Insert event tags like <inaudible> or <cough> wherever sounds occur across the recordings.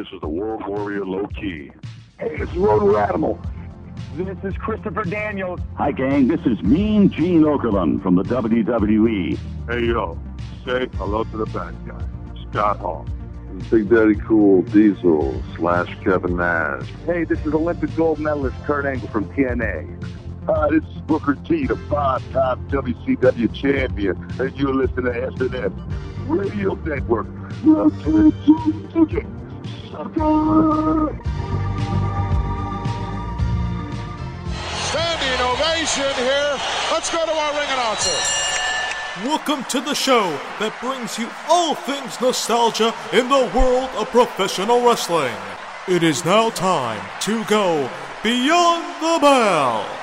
This is the World Warrior Low Key. Hey, it's Roto Animal. This is Christopher Daniels. Hi, gang. This is Mean Gene Okerlund from the WWE. Hey, yo, say hello to the bad guy, Scott Hall. Big Daddy Cool, Diesel, slash Kevin Nash. Hey, this is Olympic gold medalist Kurt Angle from TNA. Hi, this is Booker T, the five-time WCW champion, and you're listening to S&M Radio Network. Standing ovation here. Let's go to our ring announcer. Welcome to the show that brings you all things nostalgia in the world of professional wrestling. It is now time to go beyond the bell.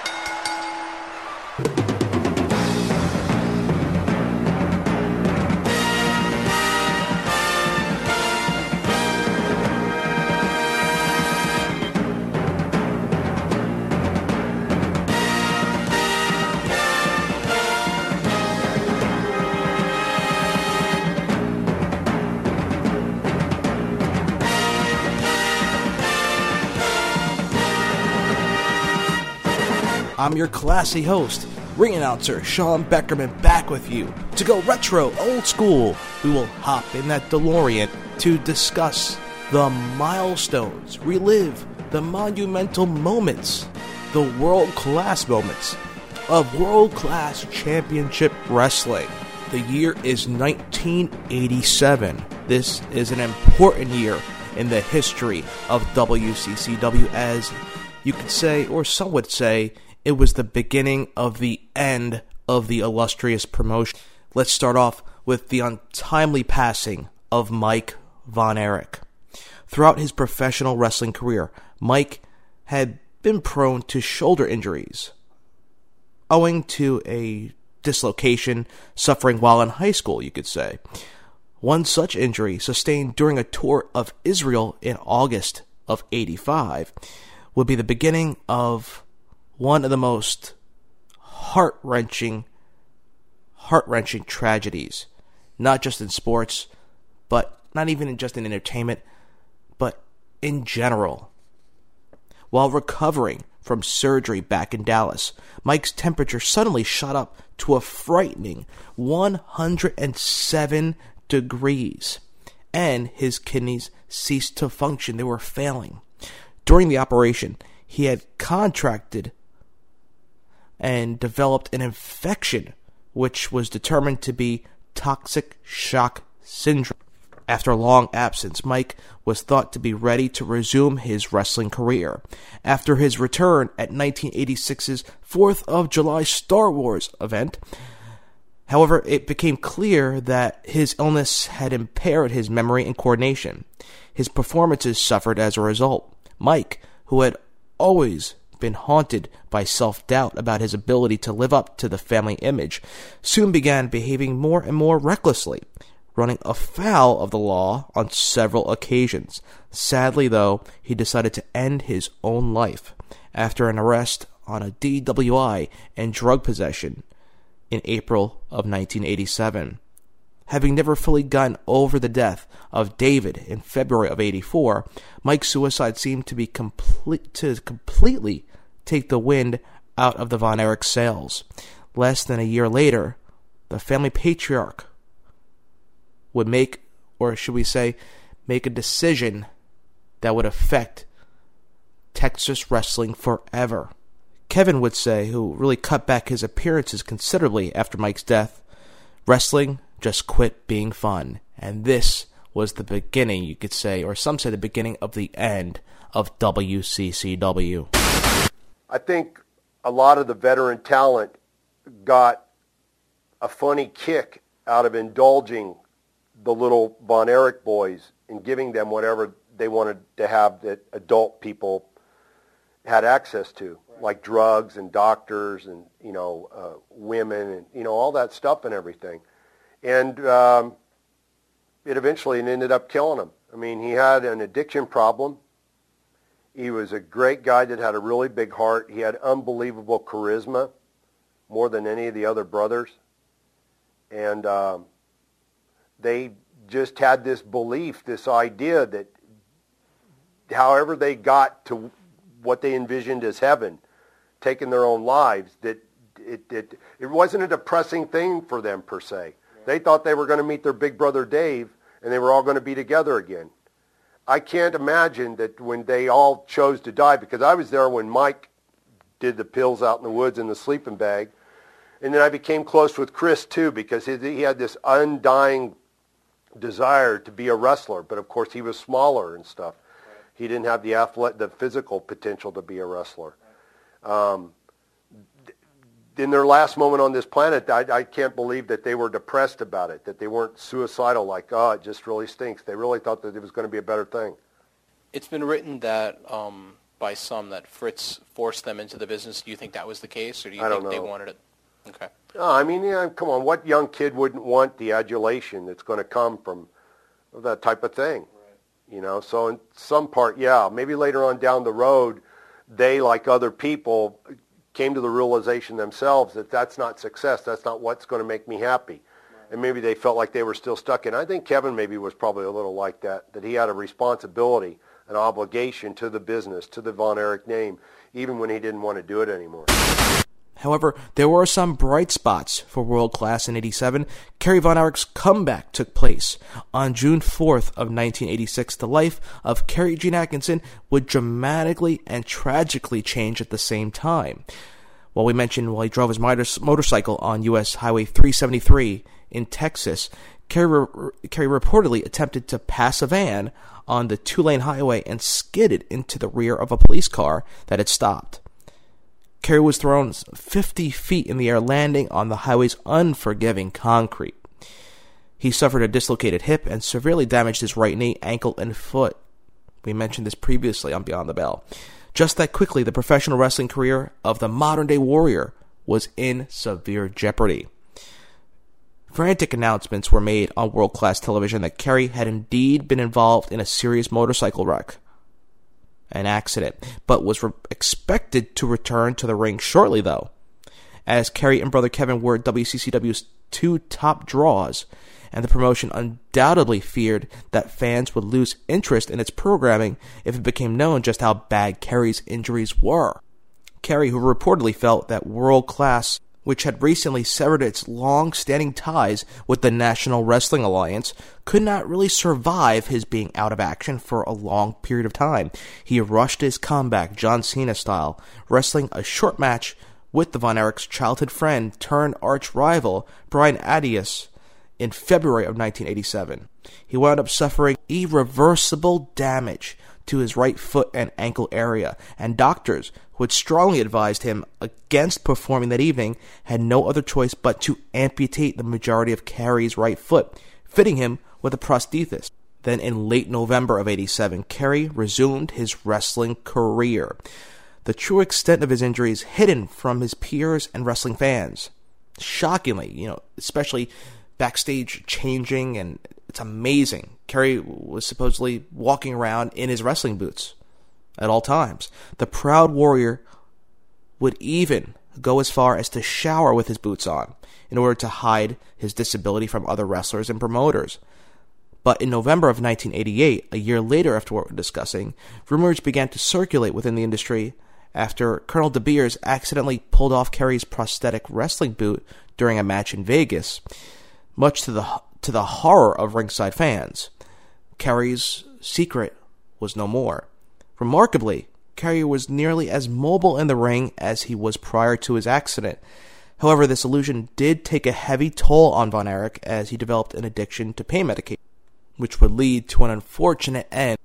I'm your classy host, ring announcer Sean Beckerman, back with you to go retro, old school. We will hop in that DeLorean to discuss the milestones, relive the monumental moments, the world class moments of world class championship wrestling. The year is 1987. This is an important year in the history of WCCW, as you could say, or some would say, it was the beginning of the end of the illustrious promotion. Let's start off with the untimely passing of Mike Von Erich. Throughout his professional wrestling career, Mike had been prone to shoulder injuries owing to a dislocation suffering while in high school, you could say. One such injury, sustained during a tour of Israel in August of 85, would be the beginning of one of the most heart wrenching, heart wrenching tragedies, not just in sports, but not even just in entertainment, but in general. While recovering from surgery back in Dallas, Mike's temperature suddenly shot up to a frightening 107 degrees, and his kidneys ceased to function. They were failing. During the operation, he had contracted and developed an infection which was determined to be toxic shock syndrome. After a long absence, Mike was thought to be ready to resume his wrestling career. After his return at 1986's 4th of July Star Wars event, however, it became clear that his illness had impaired his memory and coordination. His performances suffered as a result. Mike, who had always been haunted by self doubt about his ability to live up to the family image, soon began behaving more and more recklessly, running afoul of the law on several occasions. Sadly, though, he decided to end his own life after an arrest on a DWI and drug possession in April of 1987. Having never fully gotten over the death of David in February of 84, Mike's suicide seemed to be complete to completely take the wind out of the Von Erich sails. Less than a year later, the family patriarch would make, or should we say, make a decision that would affect Texas wrestling forever. Kevin would say, who really cut back his appearances considerably after Mike's death, wrestling just quit being fun. And this was the beginning, you could say, or some say the beginning of the end of WCCW. I think a lot of the veteran talent got a funny kick out of indulging the little Von Erich boys and giving them whatever they wanted to have that adult people had access to, like drugs and doctors and you know uh, women and you know all that stuff and everything, and um, it eventually ended up killing him. I mean, he had an addiction problem. He was a great guy that had a really big heart. He had unbelievable charisma, more than any of the other brothers, and um, they just had this belief, this idea that however they got to what they envisioned as heaven, taking their own lives, that it, it, it wasn't a depressing thing for them per se. They thought they were going to meet their big brother Dave and they were all going to be together again. I can't imagine that when they all chose to die, because I was there when Mike did the pills out in the woods in the sleeping bag, and then I became close with Chris too because he, had this undying desire to be a wrestler, but of course he was smaller and stuff. He didn't have the athletic, the physical potential to be a wrestler. Um, in their last moment on this planet, I, I can't believe that they were depressed about it, that they weren't suicidal, like, oh, it just really stinks. They really thought that it was going to be a better thing. It's been written that um, by some that Fritz forced them into the business. Do you think that was the case, or do you I think don't they wanted it? Okay. Oh, I mean, yeah, come on. What young kid wouldn't want the adulation that's going to come from that type of thing? You know, so in some part, yeah, maybe later on down the road, they, like other people, came to the realization themselves that that's not success. That's not what's going to make me happy. And maybe they felt like they were still stuck in. I think Kevin maybe was probably a little like that, that he had a responsibility, an obligation to the business, to the Von Erich name, even when he didn't want to do it anymore. However, there were some bright spots for World Class in 87. Kerry Von Erich's comeback took place. On June 4th of 1986, the life of Kerry Gene Adkisson would dramatically and tragically change at the same time. While we mentioned while he drove his motor- motorcycle on U.S. Highway 373 in Texas, Kerry, Kerry reportedly attempted to pass a van on the two-lane highway and skidded into the rear of a police car that had stopped. Kerry was thrown 50 feet in the air, landing on the highway's unforgiving concrete. He suffered a dislocated hip and severely damaged his right knee, ankle, and foot. We mentioned this previously on Beyond the Bell. Just that quickly, the professional wrestling career of the modern day warrior was in severe jeopardy. Frantic announcements were made on world class television that Kerry had indeed been involved in a serious motorcycle wreck an accident, but was re- expected to return to the ring shortly, though. As Kerry and brother Kevin were WCCW's two top draws, and the promotion undoubtedly feared that fans would lose interest in its programming if it became known just how bad Kerry's injuries were. Kerry, who reportedly felt that world class which had recently severed its long standing ties with the National Wrestling Alliance, could not really survive his being out of action for a long period of time. He rushed his comeback, John Cena style, wrestling a short match with the Von Erich's childhood friend turned arch rival, Brian Adias, in February of 1987. He wound up suffering irreversible damage to his right foot and ankle area, and doctors who had strongly advised him against performing that evening had no other choice but to amputate the majority of Kerry's right foot, fitting him with a prosthesis. Then in late November of 87, Kerry resumed his wrestling career. The true extent of his injuries hidden from his peers and wrestling fans. Shockingly, you know, especially backstage changing and it's amazing. Kerry was supposedly walking around in his wrestling boots at all times. The proud warrior would even go as far as to shower with his boots on in order to hide his disability from other wrestlers and promoters. But in November of 1988, a year later after what we're discussing, rumors began to circulate within the industry after Colonel De Beers accidentally pulled off Kerry's prosthetic wrestling boot during a match in Vegas, much to the to the horror of ringside fans. Kerry's secret was no more. Remarkably, Kerry was nearly as mobile in the ring as he was prior to his accident. However, this illusion did take a heavy toll on Von Erich as he developed an addiction to pain medication, which would lead to an unfortunate end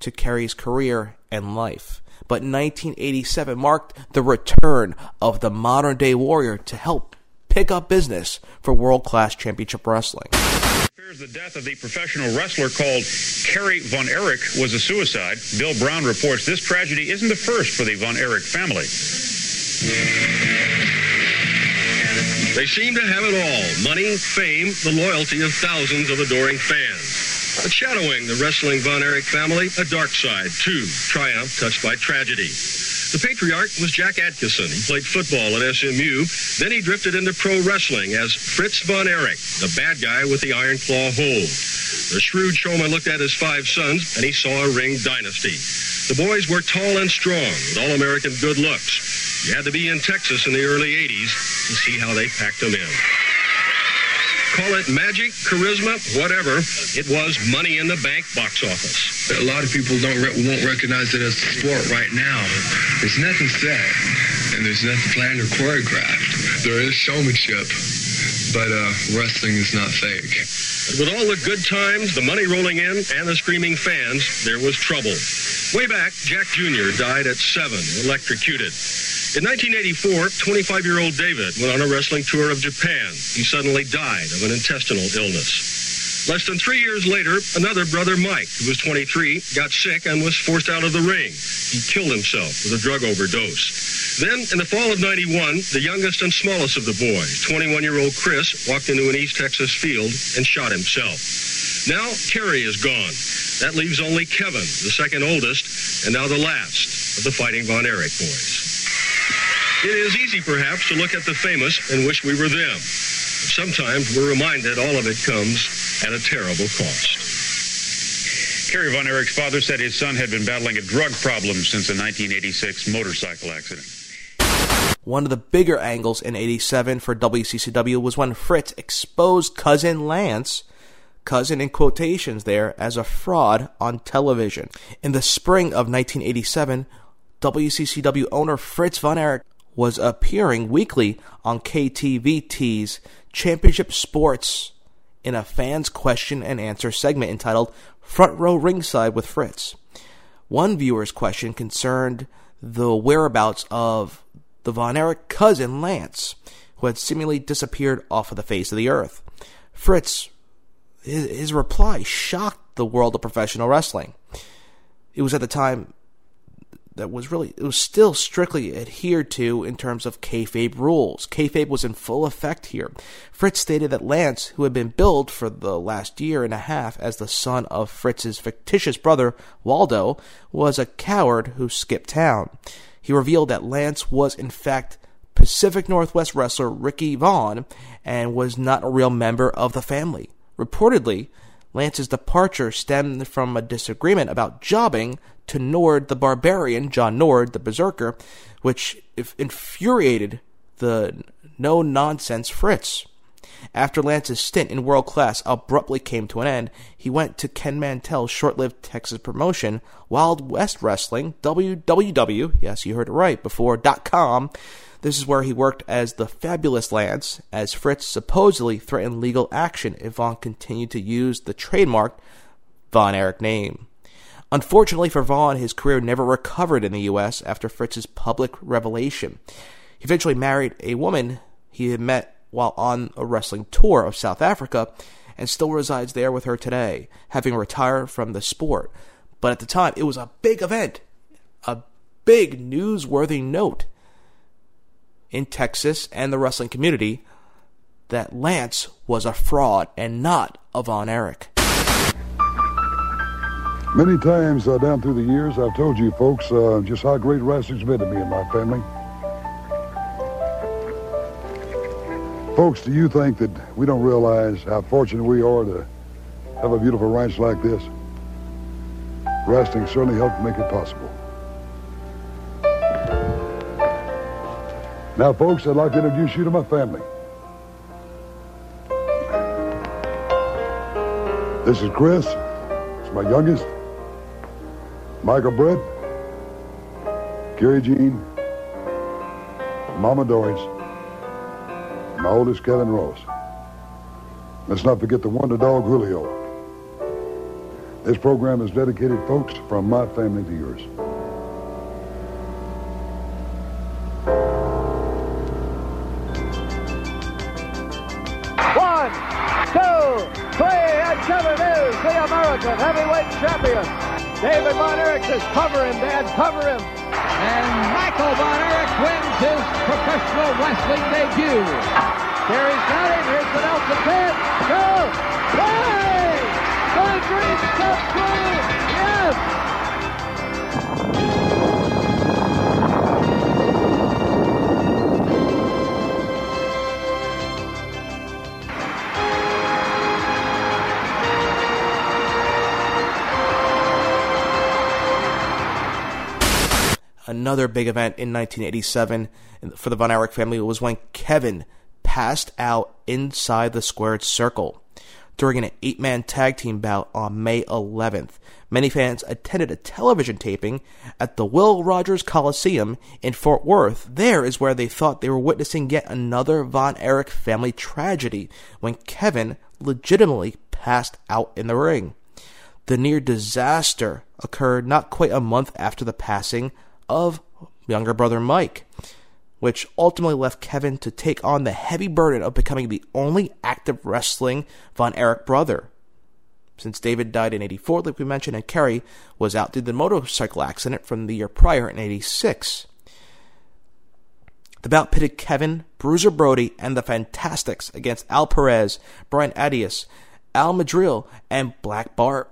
to Kerry's career and life. But 1987 marked the return of the modern day warrior to help pick up business for world class championship wrestling. The death of the professional wrestler called Kerry Von Erich was a suicide. Bill Brown reports this tragedy isn't the first for the Von Erich family. They seem to have it all money, fame, the loyalty of thousands of adoring fans. Shadowing the wrestling Von Erich family, a dark side, too. Triumph touched by tragedy. The patriarch was Jack Adkisson. He played football at SMU. Then he drifted into pro wrestling as Fritz von Erich, the bad guy with the iron claw hold. The shrewd showman looked at his five sons, and he saw a ring dynasty. The boys were tall and strong, with all-American good looks. You had to be in Texas in the early 80s to see how they packed them in. Call it magic, charisma, whatever. It was money in the bank box office. A lot of people don't re- won't recognize it as a sport right now. There's nothing said, and there's nothing planned or choreographed. There is showmanship, but uh, wrestling is not fake. But with all the good times, the money rolling in, and the screaming fans, there was trouble. Way back, Jack Jr. died at seven, electrocuted. In 1984, 25-year-old David went on a wrestling tour of Japan. He suddenly died of an intestinal illness. Less than three years later, another brother, Mike, who was 23, got sick and was forced out of the ring. He killed himself with a drug overdose. Then, in the fall of 91, the youngest and smallest of the boys, 21-year-old Chris, walked into an East Texas field and shot himself. Now, Kerry is gone. That leaves only Kevin, the second oldest, and now the last of the Fighting Von Erich boys. It is easy, perhaps, to look at the famous and wish we were them. Sometimes we're reminded all of it comes at a terrible cost. Kerry Von Erich's father said his son had been battling a drug problem since a 1986 motorcycle accident. One of the bigger angles in 87 for WCCW was when Fritz exposed cousin Lance, cousin in quotations there, as a fraud on television. In the spring of 1987, WCCW owner Fritz Von Erich was appearing weekly on KTVT's Championship Sports in a fans question and answer segment entitled Front Row Ringside with Fritz. One viewer's question concerned the whereabouts of the Von Erich cousin Lance, who had seemingly disappeared off of the face of the earth. Fritz, his, his reply shocked the world of professional wrestling. It was at the time that was really it was still strictly adhered to in terms of kayfabe rules. Kayfabe was in full effect here. Fritz stated that Lance, who had been billed for the last year and a half as the son of Fritz's fictitious brother Waldo, was a coward who skipped town. He revealed that Lance was in fact Pacific Northwest wrestler Ricky Vaughn and was not a real member of the family. Reportedly, Lance's departure stemmed from a disagreement about jobbing to Nord the Barbarian, John Nord, the Berserker, which infuriated the no nonsense Fritz. After Lance's stint in world class abruptly came to an end, he went to Ken Mantell's short lived Texas promotion, Wild West Wrestling, WWW, yes, you heard it right, before .com. This is where he worked as the Fabulous Lance, as Fritz supposedly threatened legal action if Vaughn continued to use the trademarked Von Erich name. Unfortunately for Vaughn, his career never recovered in the U.S. after Fritz's public revelation. He eventually married a woman he had met while on a wrestling tour of South Africa and still resides there with her today, having retired from the sport. But at the time, it was a big event, a big newsworthy note in Texas and the wrestling community that Lance was a fraud and not a Von Erich. Many times uh, down through the years, I've told you folks uh, just how great wrestling's been to me and my family. Folks, do you think that we don't realize how fortunate we are to have a beautiful ranch like this? Wrestling certainly helped make it possible. Now, folks, I'd like to introduce you to my family. This is Chris. It's my youngest. Michael Brett. Kerry Gene. Mama Doris. My oldest, Kevin Ross. Let's not forget the wonder dog, Julio. This program is dedicated, folks, from my family to yours. Says, cover him, Dad, cover him. And Michael Von Erich wins his professional wrestling debut. Here he's got him. Here's the Nelson pin. Go! Play! The dreams come true! Yes! Another big event in 1987 for the Von Erich family was when Kevin passed out inside the squared circle during an eight man tag team bout on May 11th. Many fans attended a television taping at the Will Rogers Coliseum in Fort Worth. There is where they thought they were witnessing yet another Von Erich family tragedy when Kevin legitimately passed out in the ring. The near disaster occurred not quite a month after the passing of younger brother Mike, which ultimately left Kevin to take on the heavy burden of becoming the only active wrestling Von Erich brother since David died in 84, like we mentioned, and Kerry was out due to the motorcycle accident from the year prior in 86. The bout pitted Kevin, Bruiser Brody, and the Fantastics against Al Perez, Brian Adias, Al Madril, and Black Bart.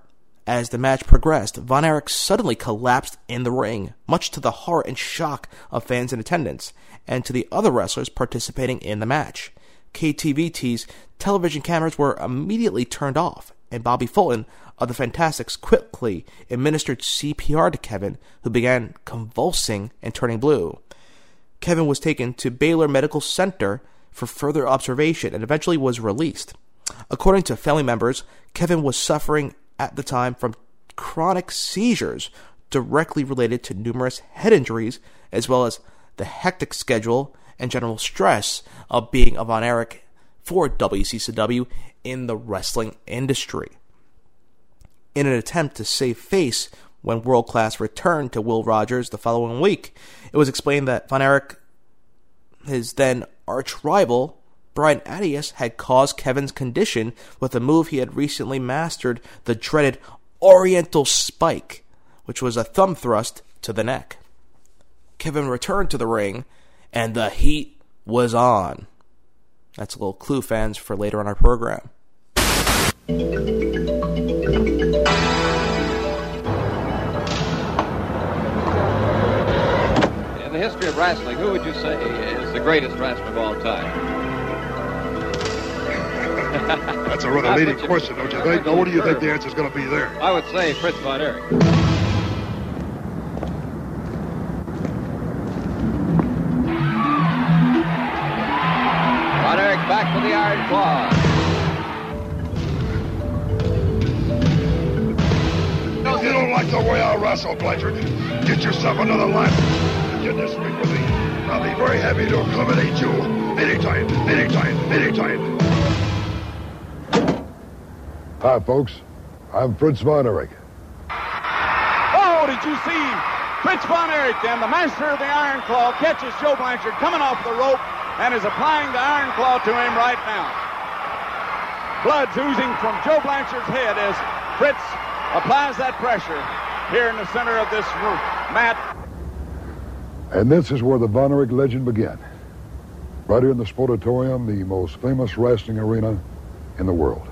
As the match progressed, Von Erich suddenly collapsed in the ring, much to the horror and shock of fans in attendance, and to the other wrestlers participating in the match. KTVT's television cameras were immediately turned off, and Bobby Fulton of the Fantastics quickly administered CPR to Kevin, who began convulsing and turning blue. Kevin was taken to Baylor Medical Center for further observation and eventually was released. According to family members, Kevin was suffering at the time from chronic seizures directly related to numerous head injuries, as well as the hectic schedule and general stress of being a Von Erich for WCCW in the wrestling industry. In an attempt to save face when World Class returned to Will Rogers the following week, it was explained that Von Erich, his then arch rival, Brian Adias, had caused Kevin's condition with a move he had recently mastered, the dreaded Oriental Spike, which was a thumb thrust to the neck. Kevin returned to the ring, and the heat was on. That's a little clue, fans, for later on our program. In the history of wrestling, who would you say is the greatest wrestler of all time? That's a rather leading question, don't you think? Now, what do you think the answer is going to be there? I would say Fritz von Erich. Von Erich back for the Iron Claw. If you don't like the way I wrestle, Blanchard, get yourself another lap. Get this ring with me. I'll be very happy to accommodate you anytime, anytime, anytime. Hi, folks. I'm Fritz Von Erich. Oh, did you see Fritz Von Erich then, the master of the Iron Claw, catches Joe Blanchard coming off the rope and is applying the iron claw to him right now. Blood's oozing from Joe Blanchard's head as Fritz applies that pressure here in the center of this room. Matt. And this is where the Von Erich legend began. Right here in the Sportatorium, the most famous wrestling arena in the world.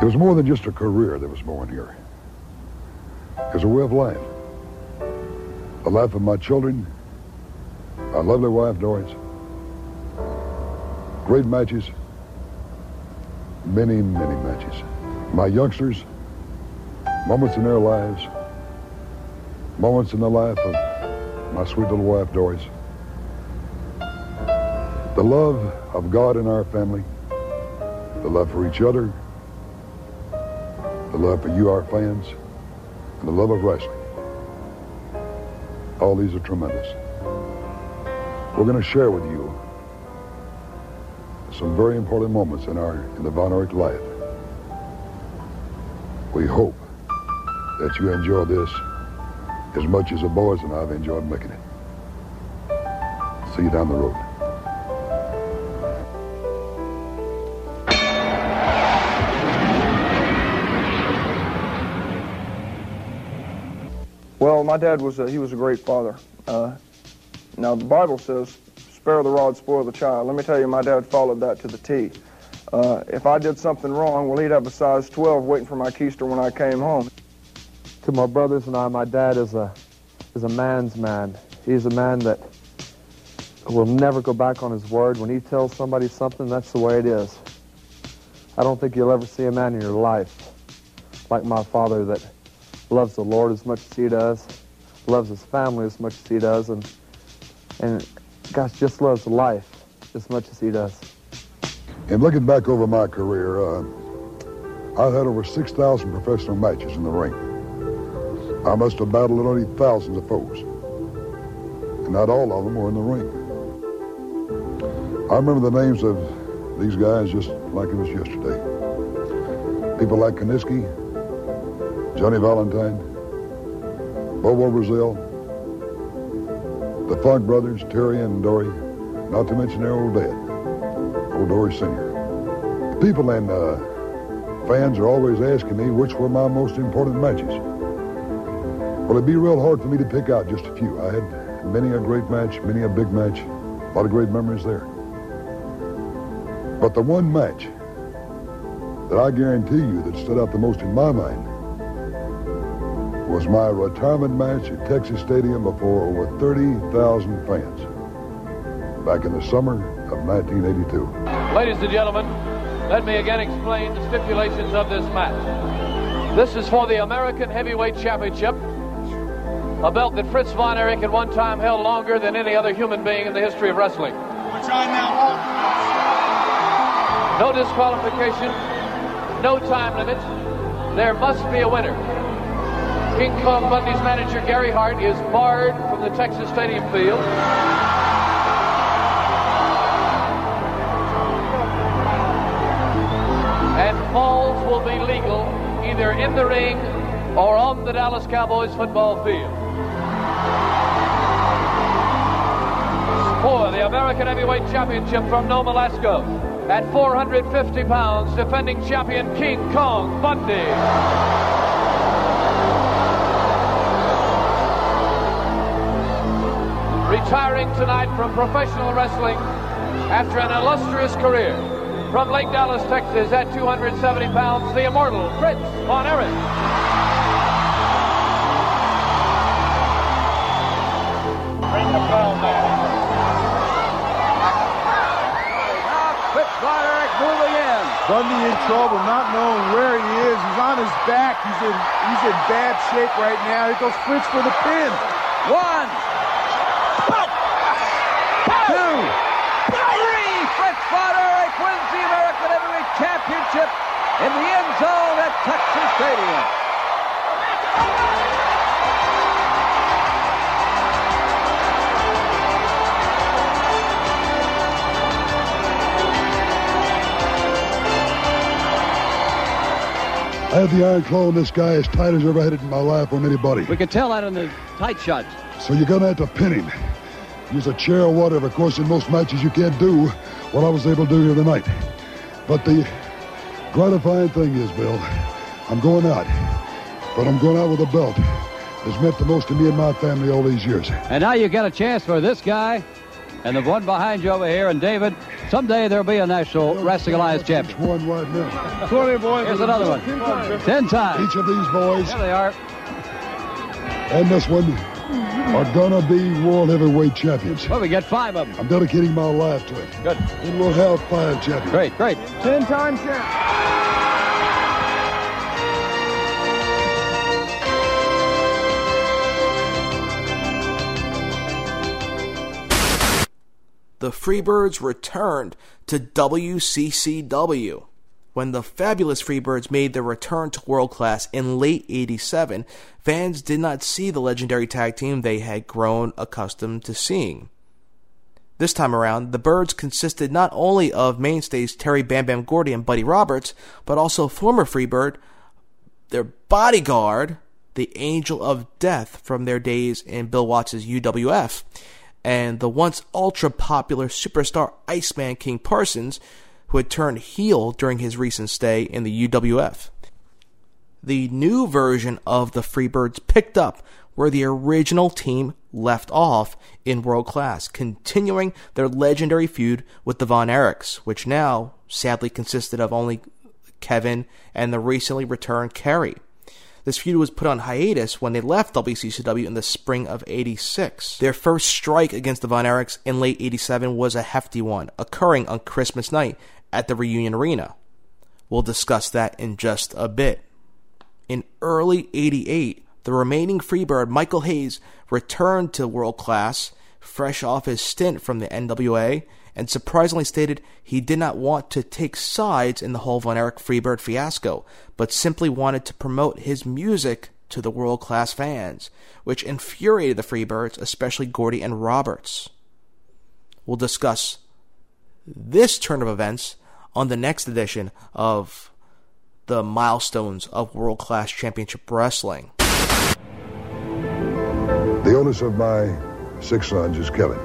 It was more than just a career that was born here. It was a way of life. The life of my children, our lovely wife, Doris. Great matches. Many, many matches. My youngsters, moments in their lives, moments in the life of my sweet little wife, Doris. The love of God in our family, the love for each other, the love for you, our fans, and the love of wrestling. All these are tremendous we're going to share with you some very important moments in our in the Von Erich life. We hope that you enjoy this as much as the boys and I have enjoyed making it. See you down the road. My dad was a, he was a great father. Uh, now, the Bible says, spare the rod, spoil the child. Let me tell you, my dad followed that to the T. Uh, if I did something wrong, well, he'd have a size 12 waiting for my keister when I came home. To my brothers and I, my dad is a, is a man's man. He's a man that will never go back on his word. When he tells somebody something, that's the way it is. I don't think you'll ever see a man in your life like my father that loves the Lord as much as he does, loves his family as much as he does, and and gosh, just loves life as much as he does. In looking back over my career, uh, I've had over 6,000 professional matches in the ring. I must have battled only thousands of foes, and not all of them were in the ring. I remember the names of these guys just like it was yesterday. People like Kiniski, Johnny Valentine, Bobo Brazil, the Funk brothers, Terry and Dory, not to mention their old dad, old Dory Sr. The people and uh, fans are always asking me which were my most important matches. Well, it'd be real hard for me to pick out just a few. I had many a great match, many a big match, a lot of great memories there. But the one match that I guarantee you that stood out the most in my mind was my retirement match at Texas Stadium before over 30,000 fans back in the summer of 1982. Ladies and gentlemen, let me again explain the stipulations of this match. This is for the American Heavyweight Championship, a belt that Fritz von Erich at one time held longer than any other human being in the history of wrestling. Which I now hold. No disqualification, no time limit. There must be a winner. King Kong Bundy's manager, Gary Hart, is barred from the Texas Stadium field. And falls will be legal either in the ring or on the Dallas Cowboys football field. For the American Heavyweight Championship from Nome, Alaska, at 450 pounds, defending champion King Kong Bundy. Retiring tonight from professional wrestling after an illustrious career from Lake Dallas, Texas at 270 pounds, the immortal Fritz Von Erich. Ring the bell. Fritz Von Erich moving in. Bundy in trouble, not knowing where he is. He's on his back. He's in he's in bad shape right now. He goes Fritz for the pin. One. Two. Three. Fritz Von Erich wins the American Heavyweight Championship in the end zone at Texas Stadium. I had the iron claw on this guy as tight as I ever had it in my life on anybody. We could tell that in the tight shots. So you're gonna have to pin him. Use a chair or whatever. Of course, in most matches you can't do what I was able to do here tonight. But the gratifying thing is, Bill, I'm going out. But I'm going out with a belt that's meant the most to me and my family all these years. And now you get a chance for this guy and the one behind you over here. And David, someday there'll be a National Wrestling Alliance champion. One right now. Come on here, boys. Here's another one. Ten times. Each of these boys There they are. and this one are gonna be world heavyweight champions. Well, we get five of them. I'm dedicating my life to it. Good. And we'll have five champions. Great, great. Ten times champ. the Freebirds returned to WCCW. When the fabulous Freebirds made their return to world class in late 87, fans did not see the legendary tag team they had grown accustomed to seeing. This time around, the Birds consisted not only of mainstays Terry Bam Bam Gordy and Buddy Roberts, but also former Freebird, their bodyguard, the Angel of Death from their days in Bill Watts' UWF, and the once ultra popular superstar Iceman King Parsons, who had turned heel during his recent stay in the UWF. The new version of the Freebirds picked up where the original team left off in world class, continuing their legendary feud with the Von Erichs, which now sadly consisted of only Kevin and the recently returned Kerry. This feud was put on hiatus when they left WCCW in the spring of 86. Their first strike against the Von Erichs in late 87 was a hefty one, occurring on Christmas night at the Reunion Arena. We'll discuss that in just a bit. In early 88, the remaining Freebird, Michael Hayes, returned to world class, fresh off his stint from the NWA, and surprisingly stated he did not want to take sides in the whole Von Erich Freebird fiasco, but simply wanted to promote his music to the world class fans, which infuriated the Freebirds, especially Gordy and Roberts. We'll discuss this turn of events on the next edition of the milestones of world class championship wrestling. The oldest of my six sons is Kevin.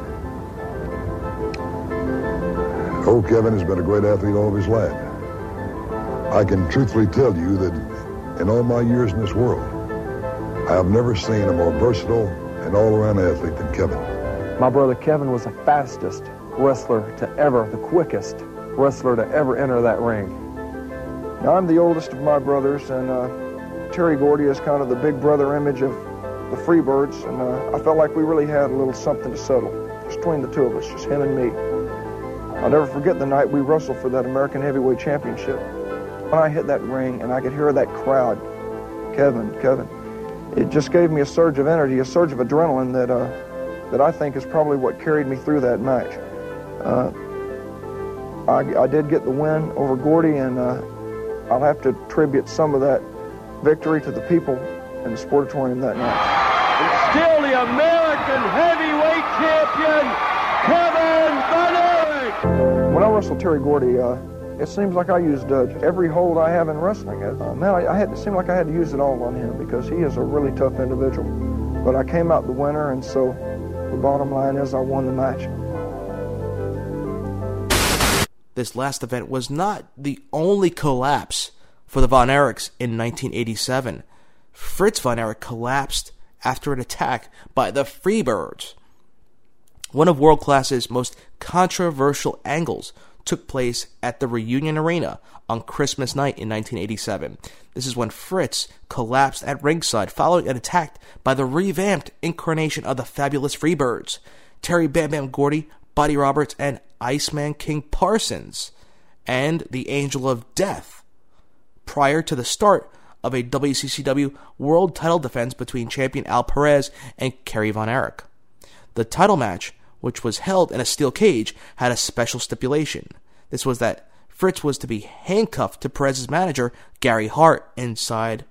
Old Kevin has been a great athlete all of his life. I can truthfully tell you that in all my years in this world, I have never seen a more versatile and all-around athlete than Kevin. My brother Kevin was the fastest wrestler to ever, the quickest wrestler to ever enter that ring. Now, I'm the oldest of my brothers, and uh, Terry Gordy is kind of the big brother image of the Freebirds, and uh, I felt like we really had a little something to settle, just between the two of us, just him and me. I'll never forget the night we wrestled for that American Heavyweight Championship. When I hit that ring and I could hear that crowd, Kevin, Kevin, it just gave me a surge of energy, a surge of adrenaline that uh, that I think is probably what carried me through that match. Uh, I, I, did get the win over Gordy, and uh, I'll have to attribute some of that victory to the people in the sportatorium that night. still the American heavyweight champion, Kevin Erich. When I wrestled Terry Gordy, uh, it seems like I used uh, every hold I have in wrestling. Uh, man, I, I, had it seemed like I had to use it all on him because he is a really tough individual. But I came out the winner, and so the bottom line is I won the match. This last event was not the only collapse for the Von Erichs in 1987. Fritz Von Erich collapsed after an attack by the Freebirds. One of World Class's most controversial angles took place at the Reunion Arena on Christmas night in 1987. This is when Fritz collapsed at ringside following an attack by the revamped incarnation of the fabulous Freebirds, Terry Bam Bam Gordy, Buddy Roberts, and Iceman King Parsons, and the Angel of Death, prior to the start of a WCCW world title defense between champion Al Perez and Kerry Von Erich. The title match which was held in a steel cage, had a special stipulation. This was that Fritz was to be handcuffed to Perez's manager, Gary Hart, inside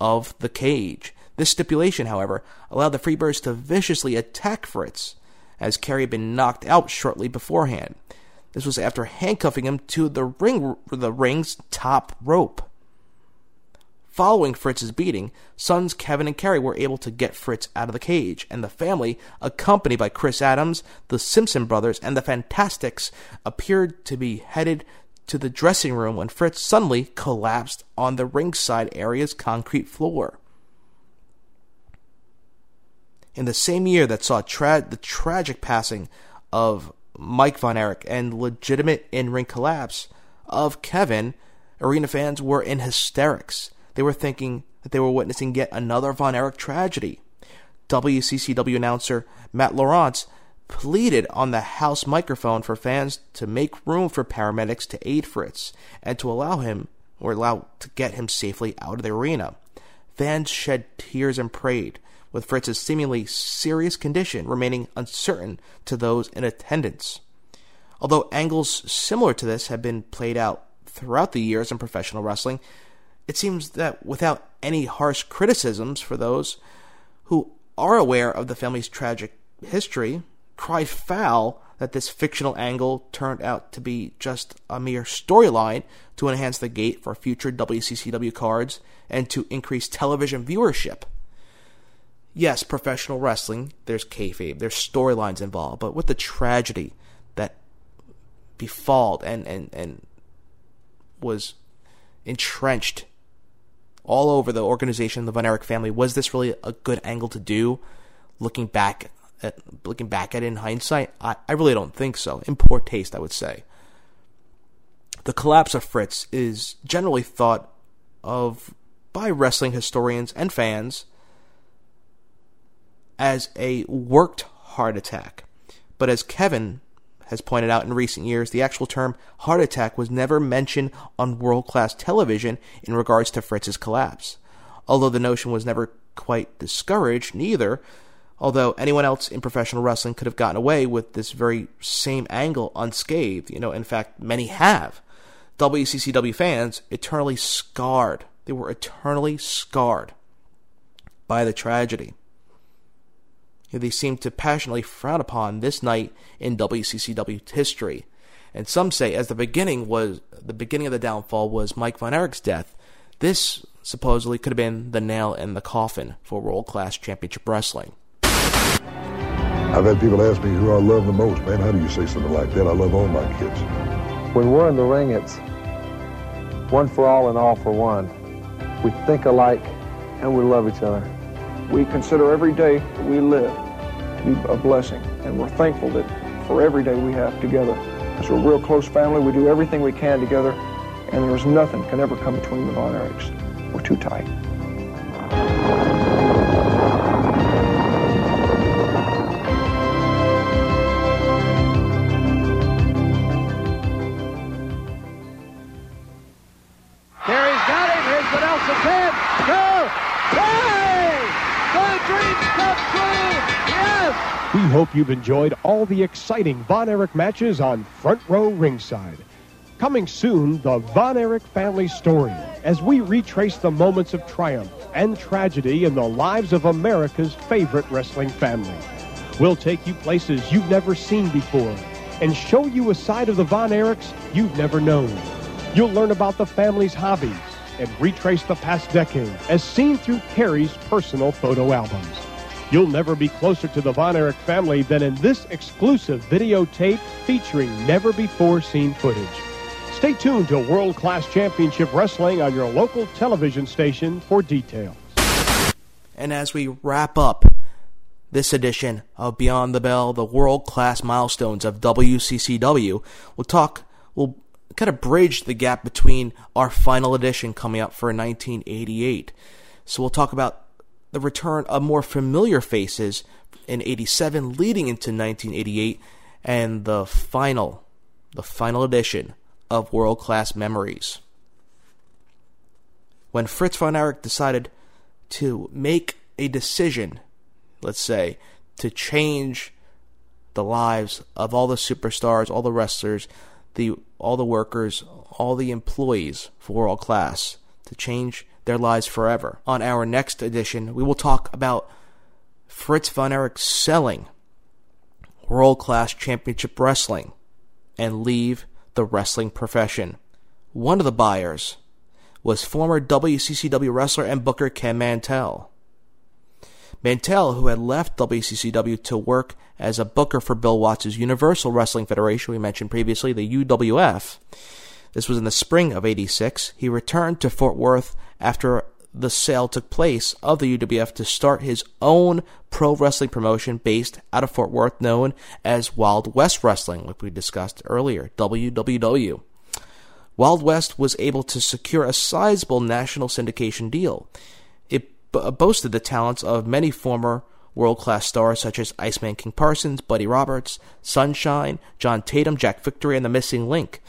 of the cage. This stipulation, however, allowed the Freebirds to viciously attack Fritz, as Kerry had been knocked out shortly beforehand. This was after handcuffing him to the ring, the ring's top rope. Following Fritz's beating, sons Kevin and Kerry were able to get Fritz out of the cage, and the family, accompanied by Chris Adams, the Simpson brothers, and the Fantastics, appeared to be headed to the dressing room when Fritz suddenly collapsed on the ringside area's concrete floor. In the same year that saw tra- the tragic passing of Mike Von Erich and legitimate in ring collapse of Kevin, arena fans were in hysterics they were thinking that they were witnessing yet another Von Erich tragedy. WCCW announcer Marc Lowrance pleaded on the house microphone for fans to make room for paramedics to aid Fritz and to allow him or allow to get him safely out of the arena. Fans shed tears and prayed, with Fritz's seemingly serious condition remaining uncertain to those in attendance. Although angles similar to this have been played out throughout the years in professional wrestling, it seems that without any harsh criticisms for those who are aware of the family's tragic history, cry foul that this fictional angle turned out to be just a mere storyline to enhance the gate for future WCCW cards and to increase television viewership. Yes, professional wrestling, there's kayfabe, there's storylines involved, but with the tragedy that befalled and, and, and was entrenched all over the organization, the Von Erich family. Was this really a good angle to do? Looking back at looking back at it in hindsight, I, I really don't think so. In poor taste, I would say. The collapse of Fritz is generally thought of by wrestling historians and fans as a worked heart attack. But as Kevin has pointed out in recent years, the actual term heart attack was never mentioned on world class television in regards to Fritz's collapse. Although the notion was never quite discouraged, neither Although anyone else in professional wrestling could have gotten away with this very same angle unscathed, you know, in fact, many have. WCCW fans eternally scarred. They were eternally scarred by the tragedy. They seem to passionately frown upon this night in WCCW history. And some say as the beginning was the beginning of the downfall was Mike Von Erich's death. This supposedly could have been the nail in the coffin for world class championship wrestling. I've had people ask me who I love the most. Man, how do you say something like that? I love all my kids. When we're in the ring, it's one for all and all for one. We think alike and we love each other. We consider every day we live to be a blessing, and we're thankful that for every day we have together. As we're a real close family, we do everything we can together, and there's nothing can ever come between the Von Erichs. We're too tight. Nelson. Two, three. The dreams come true. Yes. We hope you've enjoyed all the exciting Von Erich matches on Front Row Ringside. Coming soon, the Von Erich family story, as we retrace the moments of triumph and tragedy in the lives of America's favorite wrestling family. We'll take you places you've never seen before and show you a side of the Von Erichs you've never known. You'll learn about the family's hobbies and retrace the past decade as seen through Kerry's personal photo albums. You'll never be closer to the Von Erich family than in this exclusive videotape featuring never before seen footage. Stay tuned to World Class Championship Wrestling on your local television station for details. And as we wrap up this edition of Beyond the Bell, the world class milestones of WCCW, we'll talk, we'll kind of bridge the gap between our final edition coming up for 1988. So we'll talk about the return of more familiar faces in 87 leading into 1988 and the final, the final edition of World Class Memories. When Fritz von Erich decided to make a decision, let's say, to change the lives of all the superstars, all the wrestlers, the all the workers, all the employees for World Class, to change their lives forever. On our next edition, we will talk about Fritz von Erich selling World Class Championship Wrestling and leave the wrestling profession. One of the buyers was former WCCW wrestler and booker Ken Mantell. Mantell, who had left WCCW to work as a booker for Bill Watts' Universal Wrestling Federation, we mentioned previously, the UWF. This was in the spring of 86. He returned to Fort Worth after the sale took place of the UWF to start his own pro wrestling promotion based out of Fort Worth known as Wild West Wrestling, like we discussed earlier, WWW. Wild West was able to secure a sizable national syndication deal. It boasted the talents of many former world class stars such as Iceman King Parsons, Buddy Roberts, Sunshine, John Tatum, Jack Victory, and the Missing Link.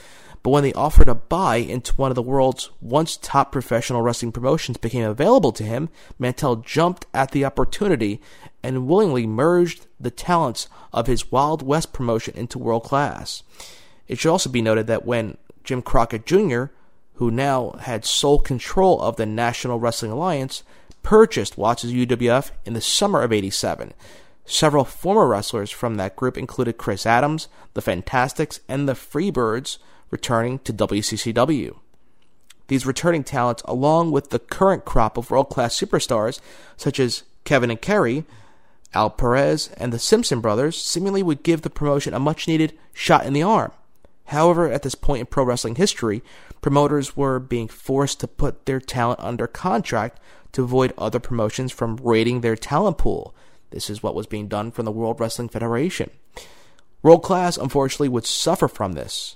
But when the offer to buy into one of the world's once top professional wrestling promotions became available to him, Mantell jumped at the opportunity and willingly merged the talents of his Wild West promotion into world class. It should also be noted that when Jim Crockett Jr., who now had sole control of the National Wrestling Alliance, purchased Watts' UWF in the summer of 87. Several former wrestlers from that group included Chris Adams, the Fantastics, and the Freebirds returning to WCCW. These returning talents, along with the current crop of world class superstars such as Kevin and Kerry, Al Perez, and the Simpson brothers, seemingly would give the promotion a much needed shot in the arm. However, at this point in pro wrestling history, promoters were being forced to put their talent under contract to avoid other promotions from raiding their talent pool. This is what was being done from the World Wrestling Federation. World Class, unfortunately, would suffer from this,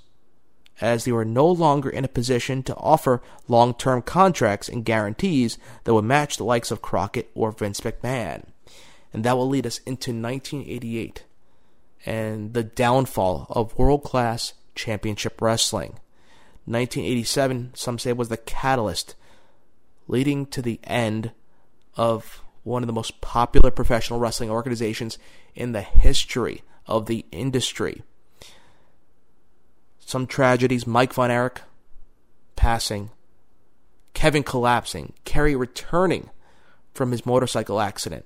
as they were no longer in a position to offer long term contracts and guarantees that would match the likes of Crockett or Vince McMahon. And that will lead us into 1988 and the downfall of world class championship wrestling. 1987, some say, was the catalyst leading to the end of one of the most popular professional wrestling organizations in the history of the industry. Some tragedies Mike Von Erich passing, Kevin collapsing, Kerry returning from his motorcycle accident,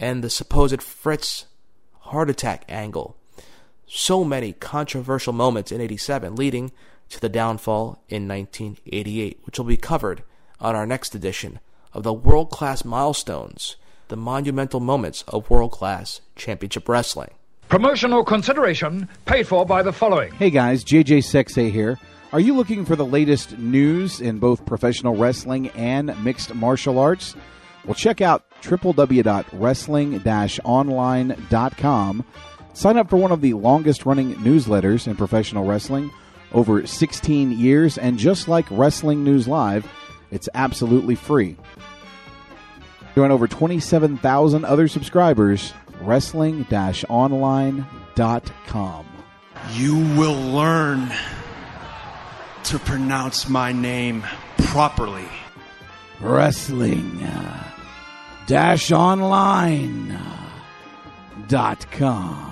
and the supposed Fritz heart attack angle. So many controversial moments in 87 leading to the downfall in 1988, which will be covered on our next edition of the World Class Milestones, the monumental moments of world class championship wrestling. Promotional consideration paid for by the following. Hey guys, JJ Sexay here. Are you looking for the latest news in both professional wrestling and mixed martial arts? Well, check out www.wrestling-online.com. Sign up for one of the longest running newsletters in professional wrestling, over 16 years, and just like Wrestling News Live, it's absolutely free. Join over 27,000 other subscribers, wrestling-online.com. You will learn to pronounce my name properly. Wrestling dash online dot com.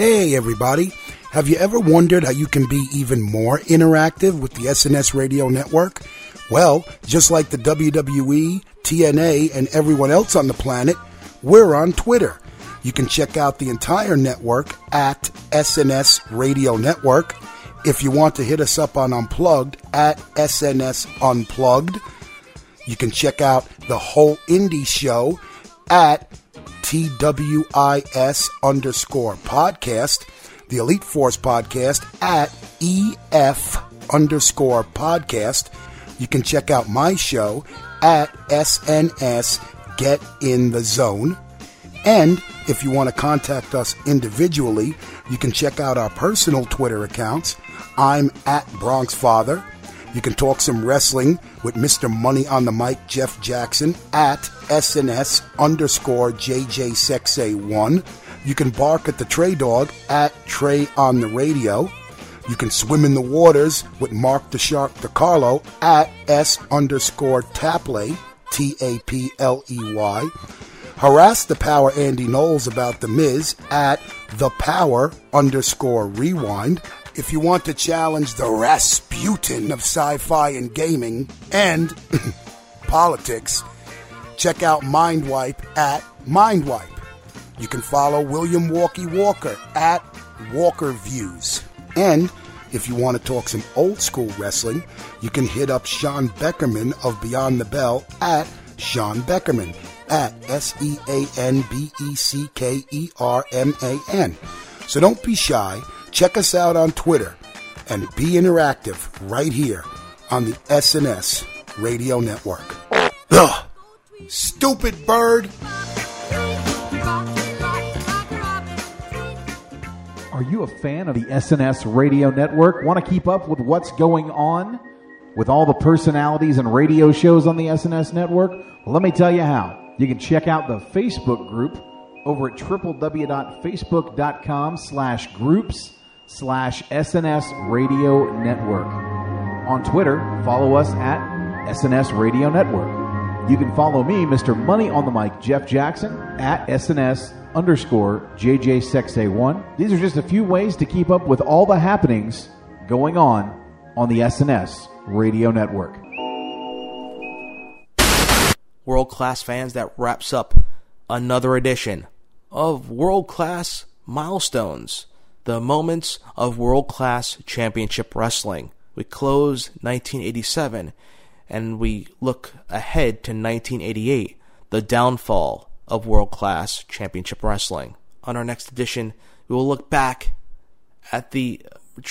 Hey, everybody. Have you ever wondered how you can be even more interactive with the SNS radio network? Well, just like the WWE, TNA, and everyone else on the planet, we're on Twitter. You can check out the entire network at SNS Radio Network. If you want to hit us up on Unplugged at SNS Unplugged, you can check out the whole indie show at TWIS underscore podcast, the Elite Force podcast at EF underscore podcast. You can check out my show at SNS Get in the Zone. And if you want to contact us individually, you can check out our personal Twitter accounts. I'm at Bronx Father. You can talk some wrestling with Mr. Money on the Mic, Jeff Jackson, at SNS underscore JJ Sexay1. You can bark at the Trey Dog at Trey on the Radio. You can swim in the waters with Mark the Shark DeCarlo at S underscore Tapley, T A P L E Y. Harass the Power Andy Knowles about The Miz at The Power underscore Rewind. If you want to challenge the Rasputin of sci fi and gaming and <clears throat> politics, check out Mindwipe at Mindwipe. You can follow William Walkie Walker at Walker Views. And if you want to talk some old school wrestling, you can hit up Sean Beckerman of Beyond the Bell at Sean Beckerman at S E A N B E C K E R M A N. So don't be shy. Check us out on Twitter and be interactive right here on the SNS Radio Network. Ugh! Stupid bird! Are you a fan of the SNS Radio Network? Want to keep up with what's going on with all the personalities and radio shows on the SNS Network? Well, let me tell you how. You can check out the Facebook group over at www.facebook.com slash groups slash SNS Radio Network. On Twitter, follow us at SNS Radio Network. You can follow me, Mr. Money on the Mic, Jeff Jackson, at SNS underscore JJ Sexay1. These are just a few ways to keep up with all the happenings going on on the SNS Radio Network. World class fans, that wraps up another edition of World Class Milestones, the moments of world class championship wrestling. We close 1987 and we look ahead to 1988, the downfall of world class championship wrestling. On our next edition, we will look back at the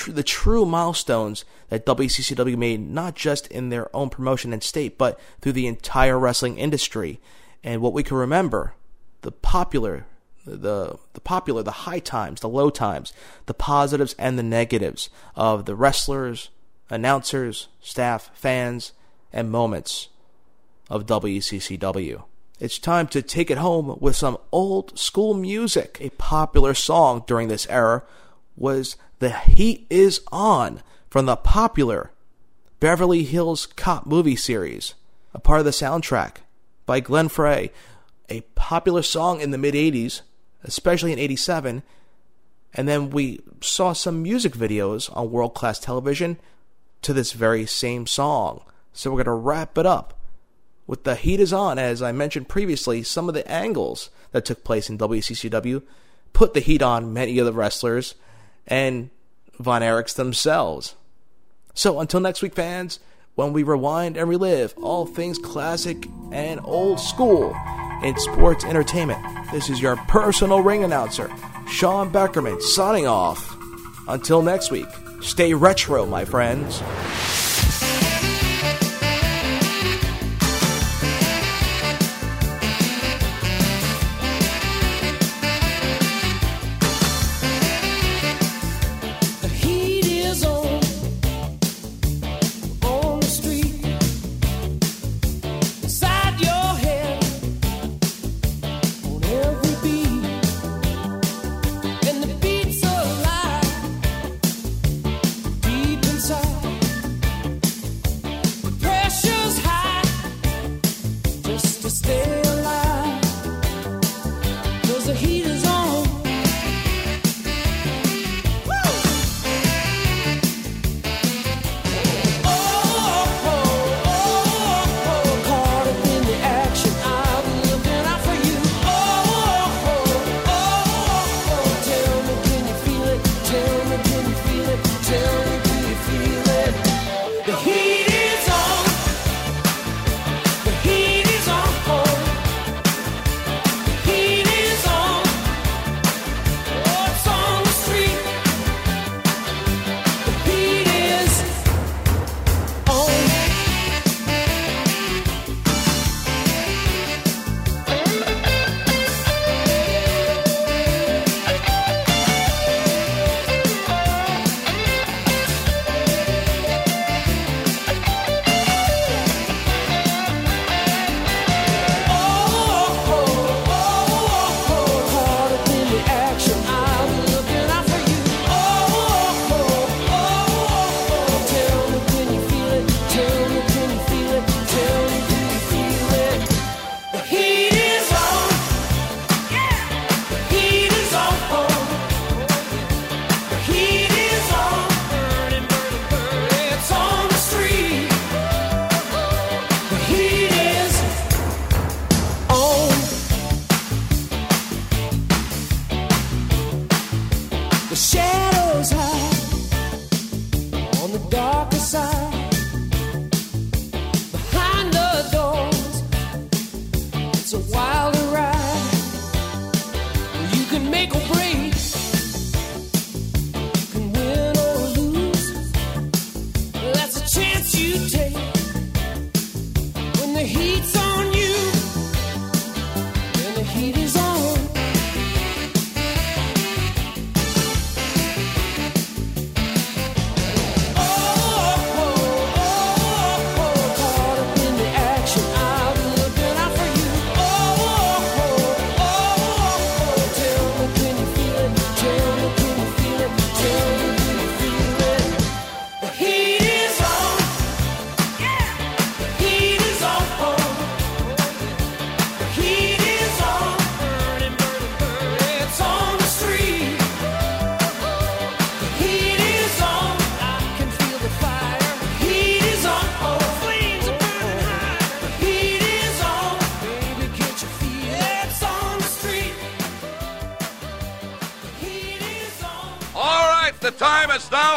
the true milestones that WCCW made, not just in their own promotion and state, but through the entire wrestling industry, and what we can remember, the popular. The the popular, the high times, the low times, the positives and the negatives of the wrestlers, announcers, staff, fans, and moments of WCCW. It's time to take it home with some old school music. A popular song during this era was The Heat Is On from the popular Beverly Hills Cop movie series, a part of the soundtrack by Glenn Frey, a popular song in the mid 80s, especially in 87. And then we saw some music videos on world class television to this very same song. So we're going to wrap it up with The Heat Is On. As I mentioned previously, some of the angles that took place in WCCW put the heat on many of the wrestlers and Von Erichs themselves. So until next week, fans, when we rewind and relive all things classic and old school in sports entertainment, this is your personal ring announcer, Sean Beckerman, signing off. Until next week, stay retro, my friends.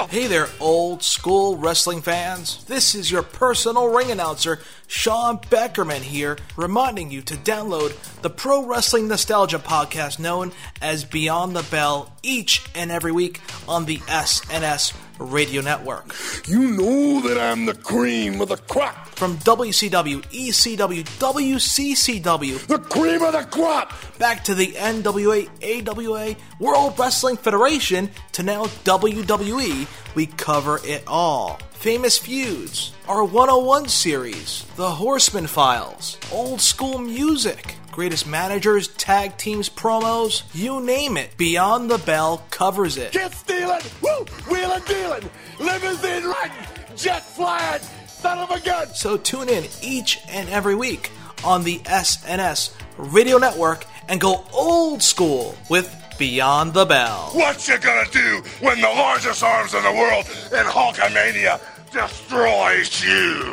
Hey there, old school wrestling fans. This is your personal ring announcer, Sean Beckerman here, reminding you to download the Pro Wrestling Nostalgia podcast known as Beyond the Bell each and every week on the SNS Radio Network. You know that I'm the cream of the crop. From WCW, ECW, WCCW, the cream of the crop, back to the NWA, AWA, World Wrestling Federation, to now WWE, we cover it all. Famous Feuds, our 101 series, The Horseman Files, old school music, greatest managers, tag teams, promos, you name it. Beyond the Bell covers it. Get stealing, woo, wheeling, dealing, limousine riding, jet flying, son of a gun. So tune in each and every week on the SNS Radio Network and go old school with Beyond the Bell. What you gonna do when the largest arms in the world in Hulkamania destroys you?